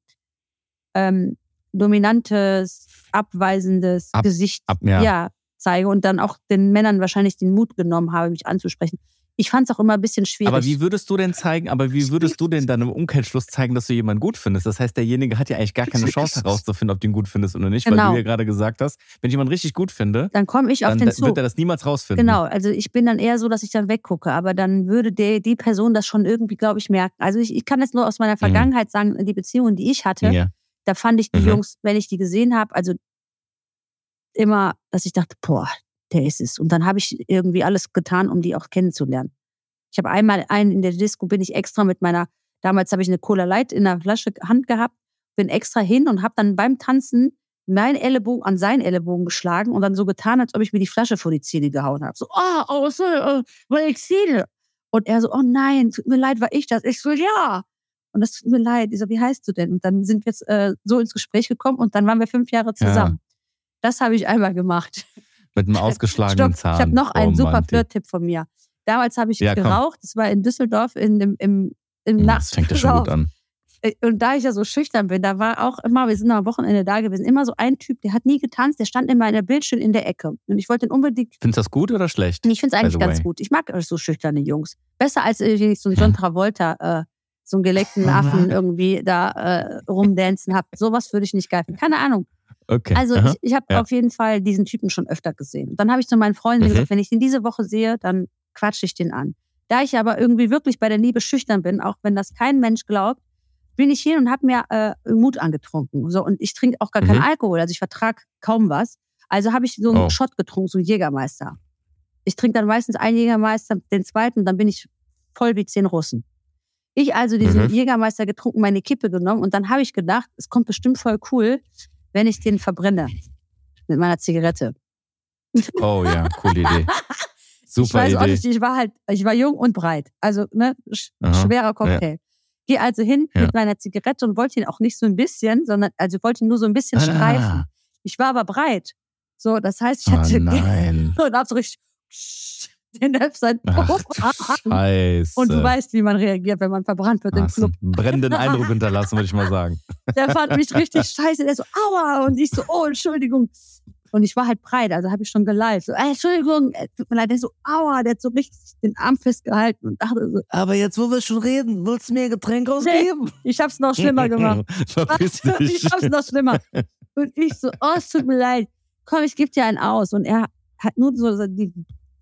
ähm, dominantes abweisendes Ab- Gesicht Ab, ja. ja. zeige und dann auch den Männern wahrscheinlich den Mut genommen habe, mich anzusprechen. Ich fand es auch immer ein bisschen schwierig. Aber wie würdest du denn zeigen, aber wie würdest du denn dann im Umkehrschluss zeigen, dass du jemanden gut findest? Das heißt, derjenige hat ja eigentlich gar keine Chance herauszufinden, ob du ihn gut findest oder nicht, weil Genau. du ja gerade gesagt hast, wenn ich jemanden richtig gut finde, dann komme ich auf dann den Zug. wird er das niemals rausfinden. Genau, also ich bin dann eher so, dass ich dann weggucke, aber dann würde der, die Person das schon irgendwie, glaube ich, merken. Also ich, ich kann jetzt nur aus meiner Vergangenheit sagen, die Beziehungen, die ich hatte, Ja. da fand ich die Mhm. Jungs, wenn ich die gesehen habe, also immer, dass ich dachte, boah, der ist es. Und dann habe ich irgendwie alles getan, um die auch kennenzulernen. Ich habe einmal einen in der Disco, bin ich extra mit meiner, damals habe ich eine Cola Light in der Flasche Hand gehabt, bin extra hin und habe dann beim Tanzen meinen Ellenbogen an seinen Ellenbogen geschlagen und dann so getan, als ob ich mir die Flasche vor die Zähne gehauen habe. So, oh, oh, so, oh, weil ich sehe. Und er so, oh nein, tut mir leid, war ich das? Ich so, ja. Und das tut mir leid. Ich so, wie heißt du denn? Und dann sind wir jetzt äh, so ins Gespräch gekommen und dann waren wir fünf Jahre zusammen. Das habe ich einmal gemacht. Mit einem ausgeschlagenen Stopp, Zahn. ich habe noch einen super Romantik. Flirt-Tipp von mir. Damals habe ich Ja, komm. geraucht. Das war in Düsseldorf in dem, im, im Hm, Nacht. Das fängt ja schon gut an. Äh, Und da ich ja so schüchtern bin, da war auch immer, wir sind am Wochenende da gewesen, immer so ein Typ, der hat nie getanzt, der stand immer in der Bildschirm in der Ecke. Und ich wollte ihn unbedingt, Findest du das gut oder schlecht? ich finde es eigentlich ganz way. gut. Ich mag so schüchterne Jungs. Besser als irgendwie so ein John Travolta, äh, so einen geleckten Affen irgendwie da äh, rumdancen hab. Sowas würde ich nicht geil finden. Keine Ahnung. Okay. Also Aha. ich, ich habe Ja. auf jeden Fall diesen Typen schon öfter gesehen. Und dann habe ich zu meinen Freunden Mhm. gesagt, wenn ich den diese Woche sehe, dann quatsche ich den an. Da ich aber irgendwie wirklich bei der Liebe schüchtern bin, auch wenn das kein Mensch glaubt, bin ich hin und habe mir äh, Mut angetrunken. So, und ich trinke auch gar keinen Mhm. Alkohol, also ich vertrage kaum was. Also habe ich so einen Oh. Shot getrunken, so einen Jägermeister. Ich trinke dann meistens einen Jägermeister, den zweiten, und dann bin ich voll wie zehn Russen. Ich also diesen Mhm. Jägermeister getrunken, meine Kippe genommen und dann habe ich gedacht, es kommt bestimmt voll cool, wenn ich den verbrenne mit meiner Zigarette. Oh ja, coole Idee. ich Super weiß auch Idee. nicht, ich war halt, ich war jung und breit. Also, ne, sch Aha, schwerer Cocktail. Gehe also hin Ja. mit meiner Zigarette und wollte ihn auch nicht so ein bisschen, sondern, also wollte ihn nur so ein bisschen streifen. Ah, Ich war aber breit. So, das heißt, ich oh hatte nein. und hab so richtig den Elfsein Ach, Scheiße. Und du weißt, wie man reagiert, wenn man verbrannt wird im Hast Club. einen brennenden Eindruck hinterlassen, würde ich mal sagen. Der fand mich richtig scheiße. Der so, aua. Und ich so, oh, Entschuldigung. Und ich war halt breit, also habe ich schon geleitet. So, "Ey, Entschuldigung, äh, tut mir leid. Der so, aua. Der hat so richtig den Arm festgehalten und dachte so, Aber jetzt, wo wir schon reden, willst du mir ein Getränk ausgeben? ich hab's noch schlimmer gemacht. Verpiss dich. ich hab's noch schlimmer. Und ich so, oh, es tut mir leid. Komm, ich geb dir einen aus. Und er hat nur so so die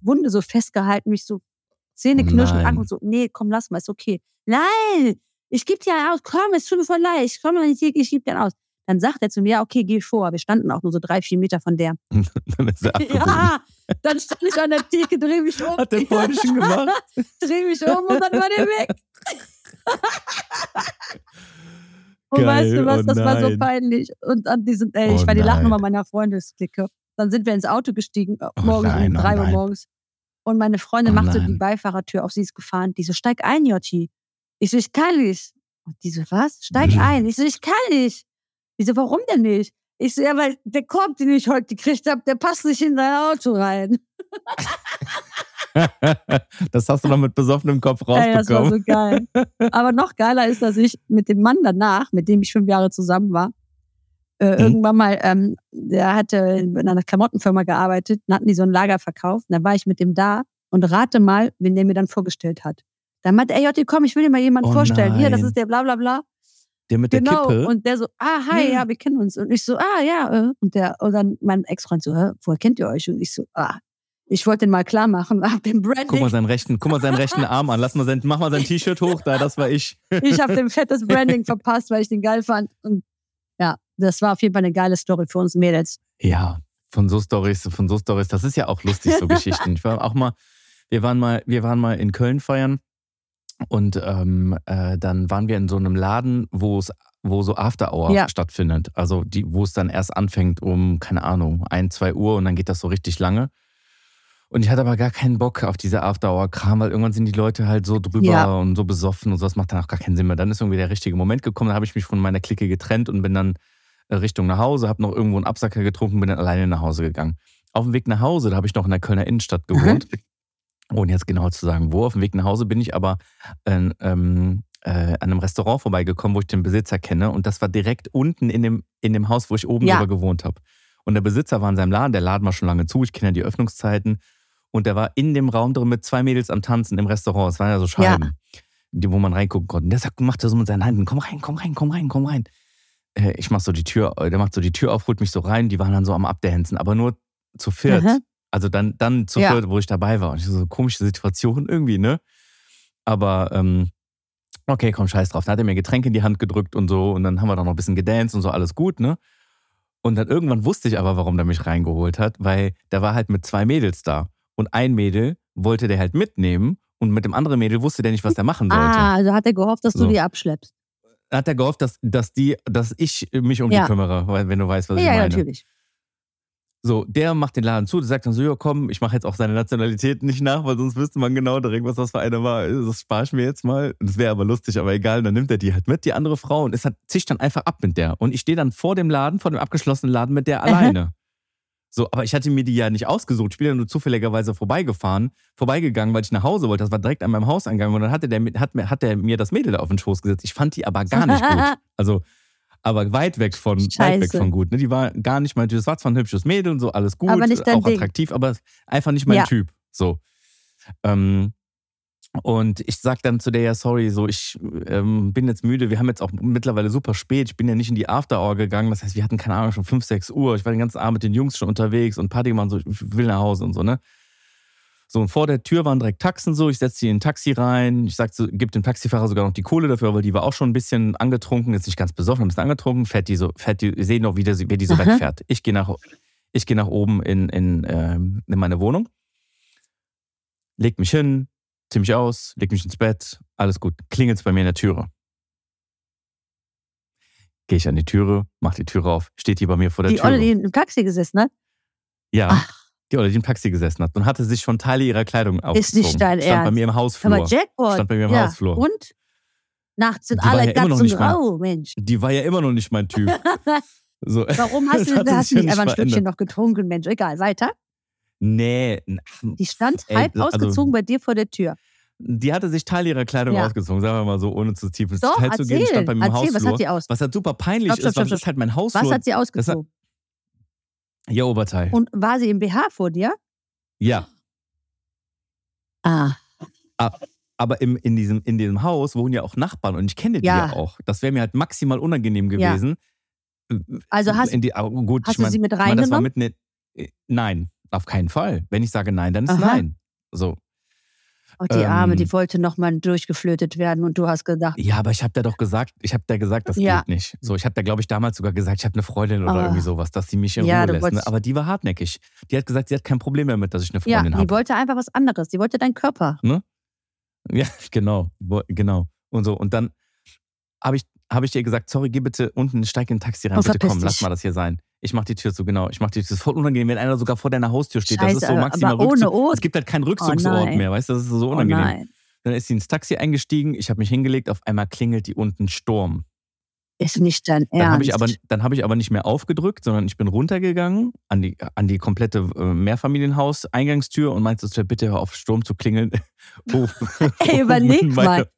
Wunde so festgehalten, mich so Zähne Oh knirschen an und so, nee, komm, lass mal, ist okay. Nein, ich geb dir einen aus. Komm, es tut mir voll leid. Ich komm, ich, ich geb dir einen aus. Dann sagt er zu mir, ja, okay, geh vor. Wir standen auch nur so drei, vier Meter von der. Dann ist er abgebogen. Ja, dann stand ich an der Theke, dreh mich um. Hat der Freundchen gemacht? dreh mich um und dann war der weg. und Geil, weißt du was, oh das war so peinlich. Und an diesen, ey, Oh ich war die. Lachnummer meiner Freundesklicke. Dann sind wir ins Auto gestiegen, äh, Oh morgens nein, um oh drei Uhr morgens. Und meine Freundin Oh macht so die. Beifahrertür auf, sie ist gefahren. Die so, steig ein, Jotti. Ich so, ich kann nicht. Und die so, was? Steig Mhm. ein. Ich so, ich kann nicht. Die so, warum denn nicht? Ich so, ja, weil der Korb, den ich heute gekriegt habe, der passt nicht in dein Auto rein. Das hast du noch mit besoffenem Kopf Ey, das war rausbekommen. so geil. Aber noch geiler ist, dass ich mit dem Mann danach, mit dem ich fünf Jahre zusammen war, äh, Mhm. irgendwann mal, ähm, der hatte in einer Klamottenfirma gearbeitet, dann hatten die so ein Lager verkauft. Und dann war ich mit dem da und rate mal, wen der mir dann vorgestellt hat. Dann meinte er, Jotti, komm, ich will dir mal jemanden Oh vorstellen. Hier, das nein. ist der bla bla bla. Der mit der genau. Kippe. Und der so, ah, hi, ja, wir kennen uns. Und ich so, ah, ja. äh. Und der, und dann mein Ex-Freund so, hä, woher kennt ihr euch? Und ich so, ah, ich wollte den mal klar machen, hab den Branding. Guck mal seinen rechten, guck mal seinen rechten Arm an. Lass mal sein, mach mal sein T-Shirt hoch, da, das war ich. ich habe dem fettes Branding verpasst, weil ich den geil fand. Und ja, das war auf jeden Fall eine geile Story für uns Mädels. Ja, von so Stories, von so Stories, das ist ja auch lustig, so Geschichten. Ich war auch mal, wir waren mal, wir waren mal in Köln feiern und ähm, äh, dann waren wir in so einem Laden, wo es, wo so After Hour Ja. stattfindet. Also die, wo es dann erst anfängt um, keine Ahnung, ein, zwei Uhr und dann geht das so richtig lange. Und ich hatte aber gar keinen Bock auf diese After Hour Kram, weil irgendwann sind die Leute halt so drüber Ja. und so besoffen und so, das macht dann auch gar keinen Sinn mehr. Dann ist irgendwie der richtige Moment gekommen, dann habe ich mich von meiner Clique getrennt und bin dann Richtung nach Hause, habe noch irgendwo einen Absacker getrunken, bin dann alleine nach Hause gegangen. Auf dem Weg nach Hause, da habe ich noch in der Kölner Innenstadt gewohnt. Ohne jetzt genau zu sagen, wo. Auf dem Weg nach Hause bin ich aber äh, ähm, äh, an einem Restaurant vorbeigekommen, wo ich den Besitzer kenne. Und das war direkt unten in dem, in dem Haus, wo ich oben Ja. drüber gewohnt habe. Und der Besitzer war in seinem Laden, der Laden war schon lange zu, ich kenne ja die Öffnungszeiten. Und der war in dem Raum drin mit zwei Mädels am Tanzen im Restaurant. Es waren ja so Scheiben, die, wo man reingucken konnte. Und der sagt, macht das so mit seinen Händen, komm rein, komm rein, komm rein, komm rein. Ich mach so die Tür, äh, der macht so die Tür auf, holt mich so rein, die waren dann so am Abdancen, aber nur zu viert. Aha. Also dann, dann zu Ja. viert, wo ich dabei war. Und ich so, komische Situation irgendwie, ne? Aber ähm, okay, komm, scheiß drauf. Dann hat er mir Getränke in die Hand gedrückt und so. Und dann haben wir da noch ein bisschen gedanced und so, alles gut, ne? Und dann irgendwann wusste ich aber, warum der mich reingeholt hat, weil der war halt mit zwei Mädels da. Und ein Mädel wollte der halt mitnehmen und mit dem anderen Mädel wusste der nicht, was der machen sollte. Ah, also hat er gehofft, dass So. du die abschleppst. Hat er gehofft, dass, dass, die, dass ich mich um Ja. die kümmere, weil, wenn du weißt, was ich ja, meine. natürlich. So, der macht den Laden zu, der sagt dann so, ja komm, ich mache jetzt auch seine Nationalität nicht nach, weil sonst wüsste man genau direkt, was das für eine war. Das spare ich mir jetzt mal. Das wäre aber lustig, aber egal. Dann nimmt er die halt mit, die andere Frau, und es hat, zischt dann einfach ab mit der. Und ich stehe dann vor dem Laden, vor dem abgeschlossenen Laden mit der alleine. So, aber ich hatte mir die ja nicht ausgesucht. Ich bin ja nur zufälligerweise vorbeigefahren, vorbeigegangen, weil ich nach Hause wollte. Das war direkt an meinem Hauseingang. Und dann hatte der, hat, mir- hat der mir das Mädel da auf den Schoß gesetzt. Ich fand die aber gar nicht gut. Also, aber weit weg von, weit weg von gut. Ne? Die war gar nicht mein Typ. Das war zwar ein hübsches Mädel und so, alles gut, Aber nicht dein auch Ding. attraktiv, aber einfach nicht mein Ja. Typ. So. Ähm, und ich sag dann zu der, ja, sorry, so, ich ähm, bin jetzt müde. Wir haben jetzt auch mittlerweile super spät. Ich bin ja nicht in die After Hour gegangen. Das heißt, wir hatten keine Ahnung, schon 5, 6 Uhr. Ich war den ganzen Abend mit den Jungs schon unterwegs und Party gemacht, so, ich will nach Hause und so, ne? So, und vor der Tür waren direkt Taxen so. Ich setze sie in ein Taxi rein. Ich sag so, gib dem Taxifahrer sogar noch die Kohle dafür, weil die war auch schon ein bisschen angetrunken, jetzt nicht ganz besoffen, ein bisschen angetrunken. Fährt die so, fährt die, ich sehe noch, wie, der, wie die so Aha. wegfährt. Ich gehe nach, ich geh nach oben in, in, ähm, in meine Wohnung, leg mich hin, zieh mich aus, leg mich ins Bett, alles gut. Klingelt's bei mir in der Türe. Gehe ich an die Türe, mach die Türe auf, steht die bei mir vor der Die Tür. Olle, die im Taxi gesessen hat? ja, Ach. die Olle, die im Taxi gesessen hat und hatte sich schon Teile ihrer Kleidung ausgezogen. nicht dein Stand bei Ernst. mir im Hausflur. mal, Jackpot. Stand bei mir im ja. Hausflur. Und? Nachts sind Die alle ja ganz und grau, Mensch. Die war ja immer noch nicht mein Typ. So. Warum hast du, hast du nicht einfach ein Stückchen noch getrunken, Mensch? Egal, weiter. Nee, Die stand Ey, halb also- ausgezogen bei dir vor der Tür. die hatte sich Teile ihrer Kleidung Ja. ausgezogen, sagen wir mal so, ohne zu tief ins Doch, Detail zu gehen. Stand bei mir im Erzähl, was hat die aus? Was halt super peinlich Stopp, stopp, ist, weil das ist halt mein Hausflur. Was hat sie ausgezogen? ja, Oberteil. Und war sie im BH vor dir? ja, Ah, aber im, in, diesem, in diesem Haus wohnen ja auch Nachbarn und ich kenne die ja, Ja. auch. Das wäre mir halt maximal unangenehm Ja. gewesen. Also hast- in die, ah, gut, hast ich du mein, sie mit ich mein, das war reingenommen? mit ne, Nein, auf keinen Fall. Wenn ich sage nein, dann ist Aha. nein. So. oh, die Arme, Ähm. die wollte nochmal durchgeflötet werden und du hast gedacht, Ja, aber ich habe da doch gesagt, ich habe da gesagt, das Ja. geht nicht. So, ich habe da glaube ich damals sogar gesagt, ich habe eine Freundin oder Ah. irgendwie sowas, dass sie mich in Ja, Ruhe lässt. Ne? Aber die war hartnäckig. Die hat gesagt, sie hat kein Problem damit, dass ich eine ja, Freundin die habe. wollte einfach was anderes. Die wollte deinen Körper. Ja, genau, genau. Und so und dann habe ich habe ich ihr gesagt, sorry, geh bitte unten, steig in ein Taxi rein, Und bitte komm, verpiss lass dich. mal das hier sein. Ich mach die Tür zu, genau. Ich mach die Tür. Das ist voll unangenehm, wenn einer sogar vor deiner Haustür steht. das ist Scheiße, so maximal aber ohne. Ort. Es gibt halt keinen Rückzugsort nein. mehr, weißt du? Das ist so Oh unangenehm. nein. Dann ist sie ins Taxi eingestiegen, ich habe mich hingelegt, auf einmal klingelt die unten Sturm. Ist nicht dein Dann Ernst. habe ich, aber, dann hab ich aber nicht mehr aufgedrückt, sondern ich bin runtergegangen an die, an die komplette äh, Mehrfamilienhaus-Eingangstür und meinte, so, bitte hör auf, Sturm zu klingeln. Oh. Ey, überleg in mal.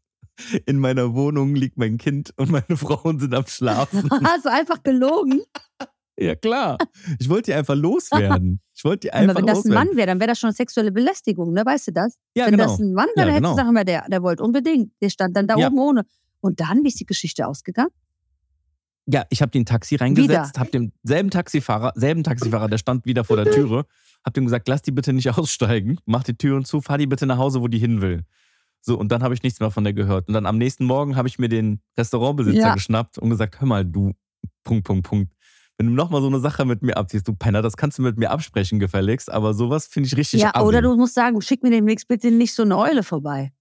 in meiner Wohnung liegt mein Kind und meine Frauen sind am Schlafen. Hast du einfach gelogen? Ja, klar. Ich wollte die einfach loswerden. Ich wollte die Aber einfach wenn das ein loswerden. Mann wäre, dann wäre das schon sexuelle Belästigung, ne? Weißt du das? ja, wenn genau. das ein Mann Ja, wäre, dann hättest genau. du sagen, wir, der, der wollte unbedingt. Der stand dann da Ja. oben ohne. Und dann, wie ist die Geschichte ausgegangen? Ja, ich habe den Taxi reingesetzt, habe dem selben Taxifahrer, selben Taxifahrer, der stand wieder vor der Türe, habe dem gesagt, lass die bitte nicht aussteigen, mach die Türen zu, fahr die bitte nach Hause, wo die hin will. So, und dann habe ich nichts mehr von der gehört. Und dann am nächsten Morgen habe ich mir den Restaurantbesitzer Ja. geschnappt und gesagt, hör mal, du, Punkt, Punkt, Punkt. Wenn du nochmal so eine Sache mit mir abziehst, du Penner, das kannst du mit mir absprechen, gefälligst, aber sowas finde ich richtig ja, assi. oder du musst sagen, schick mir demnächst bitte nicht so eine Eule vorbei.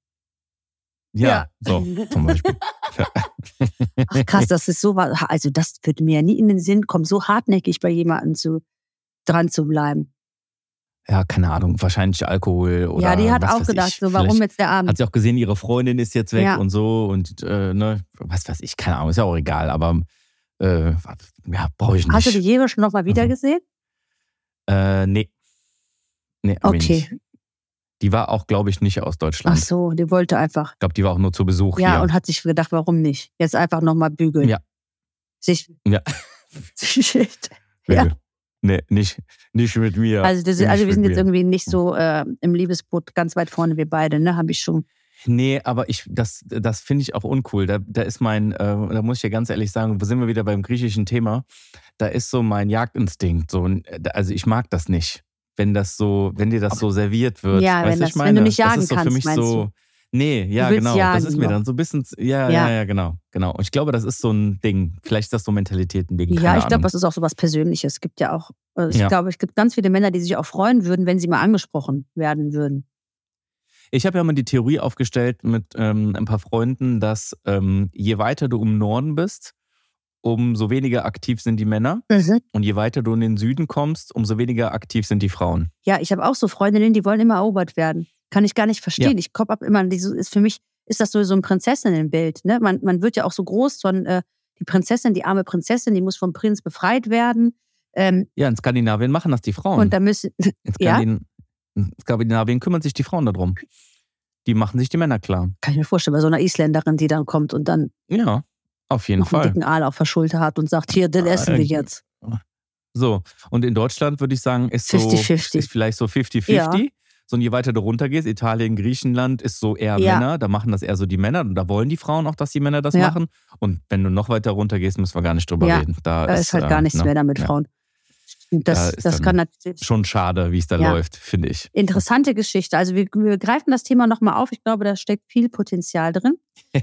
Ja, so, zum Beispiel. Ach krass, das ist so, also das würde mir ja nie in den Sinn kommen, so hartnäckig bei jemandem zu, dran zu bleiben. Ja, keine Ahnung, wahrscheinlich Alkohol oder ja, die hat auch gedacht, ich. so, warum jetzt der Abend? Hat sie auch gesehen, ihre Freundin ist jetzt weg Ja. und so und äh, ne, was weiß ich, keine Ahnung, ist ja auch egal, aber äh, ja, brauche ich nicht. Hast du die je schon noch mal wieder Mhm. gesehen? Äh, nee. Nee, Okay. nicht. Die war auch, glaube ich, nicht aus Ach Deutschland. so, die wollte einfach. Ich glaube, die war auch nur zu Besuch Ja, hier. und hat sich gedacht, warum nicht? Jetzt einfach nochmal bügeln. Ja. Sich. Ja. Shit. ja. Nee, nicht, nicht mit mir. Also, das, also wir sind jetzt irgendwie nicht so äh, im Liebesboot ganz weit vorne, wir beide, ne? Habe ich schon. Nee, aber ich, das, das finde ich auch uncool. Da, da ist mein, äh, da muss ich ja ganz ehrlich sagen, wo sind wir wieder beim griechischen Thema? Da ist so mein Jagdinstinkt. So, also ich mag das nicht, wenn das so, wenn dir das so serviert wird. Ja, weißt wenn du, das- ich wenn meine, du nicht jagen das ist so für kannst, mich so. du? Nee, ja, genau. jagen das ist mir dann so ein bisschen, ja, Ja. ja, ja, genau, genau. Und ich glaube, das ist so ein Ding. Vielleicht ist das so Mentalitäten-Ding. Ja, ich glaube, das ist auch so was Persönliches. Es gibt ja auch, äh, ich Ja. glaube, es gibt ganz viele Männer, die sich auch freuen würden, wenn sie mal angesprochen werden würden. Ich habe ja mal die Theorie aufgestellt mit ähm, ein paar Freunden, dass ähm, je weiter du im Norden bist, umso weniger aktiv sind die Männer. Und je weiter du in den Süden kommst, umso weniger aktiv sind die Frauen. Ja, ich habe auch so Freundinnen, die wollen immer erobert werden. Kann ich gar nicht verstehen. Ich komme ab immer, ist für mich, ist das so, ein Prinzessinnenbild. Ne? Man, man wird ja auch so groß von äh, die Prinzessin, die arme Prinzessin, die muss vom Prinz befreit werden. Ähm, Ja, in Skandinavien machen das die Frauen. und da müssen, in, ja? Skandin in Skandinavien kümmern sich die Frauen darum. Die machen sich die Männer klar. kann ich mir vorstellen, bei so einer Isländerin, die dann kommt und dann Ja, auf jeden noch einen Fall. dicken Aal auf der Schulter hat und sagt, hier, den essen wir Äh, jetzt. So, und in Deutschland würde ich sagen, ist so 50-50. ist vielleicht so 50-50. Ja. So, und je weiter du runtergehst, Italien, Griechenland, ist so eher Ja. Männer, da machen das eher so die Männer und da wollen die Frauen auch, dass die Männer das Ja. machen. Und wenn du noch weiter runtergehst, müssen wir gar nicht drüber reden. Da, Da ist halt gar äh, nichts ne, mehr damit. Frauen. Da Das, ist das dann kann natürlich. Schon schade, wie es da Ja. läuft, finde ich. Interessante Geschichte. Also wir, wir greifen das Thema nochmal auf. Ich glaube, da steckt viel Potenzial drin.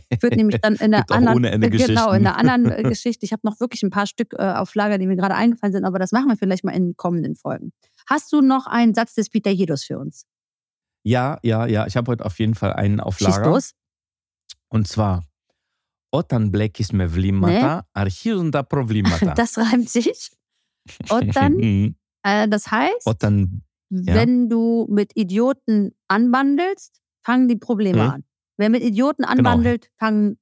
Ich würde nämlich dann in der auch anderen, ohne Ende genau, in der anderen äh, Geschichte. Ich habe noch wirklich ein paar Stück äh, auf Lager, die mir gerade eingefallen sind, aber das machen wir vielleicht mal in kommenden Folgen. Hast du noch einen Satz des Peter Jedos für uns? Ja, ja, ja. Ich habe heute auf jeden Fall einen auf Schieß Lager. los. Und zwar Otan blekisme vlimata, archivunda problemata. Das reimt sich. Und dann, äh, das heißt, Otan, ja. wenn du mit Idioten anbandelst, fangen die Probleme Mhm. an. Wer mit Idioten anbandelt, fangen,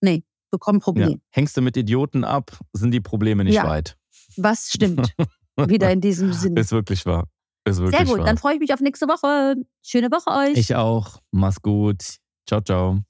nee, bekommen ja. Probleme. hängst du mit Idioten ab, sind die Probleme nicht Ja. weit. Was stimmt? Wieder in diesem Sinne. Ist wirklich wahr. Ist wirklich Sehr gut, wahr. dann freue ich mich auf nächste Woche. Schöne Woche euch. ich auch. Mach's gut. Ciao, ciao.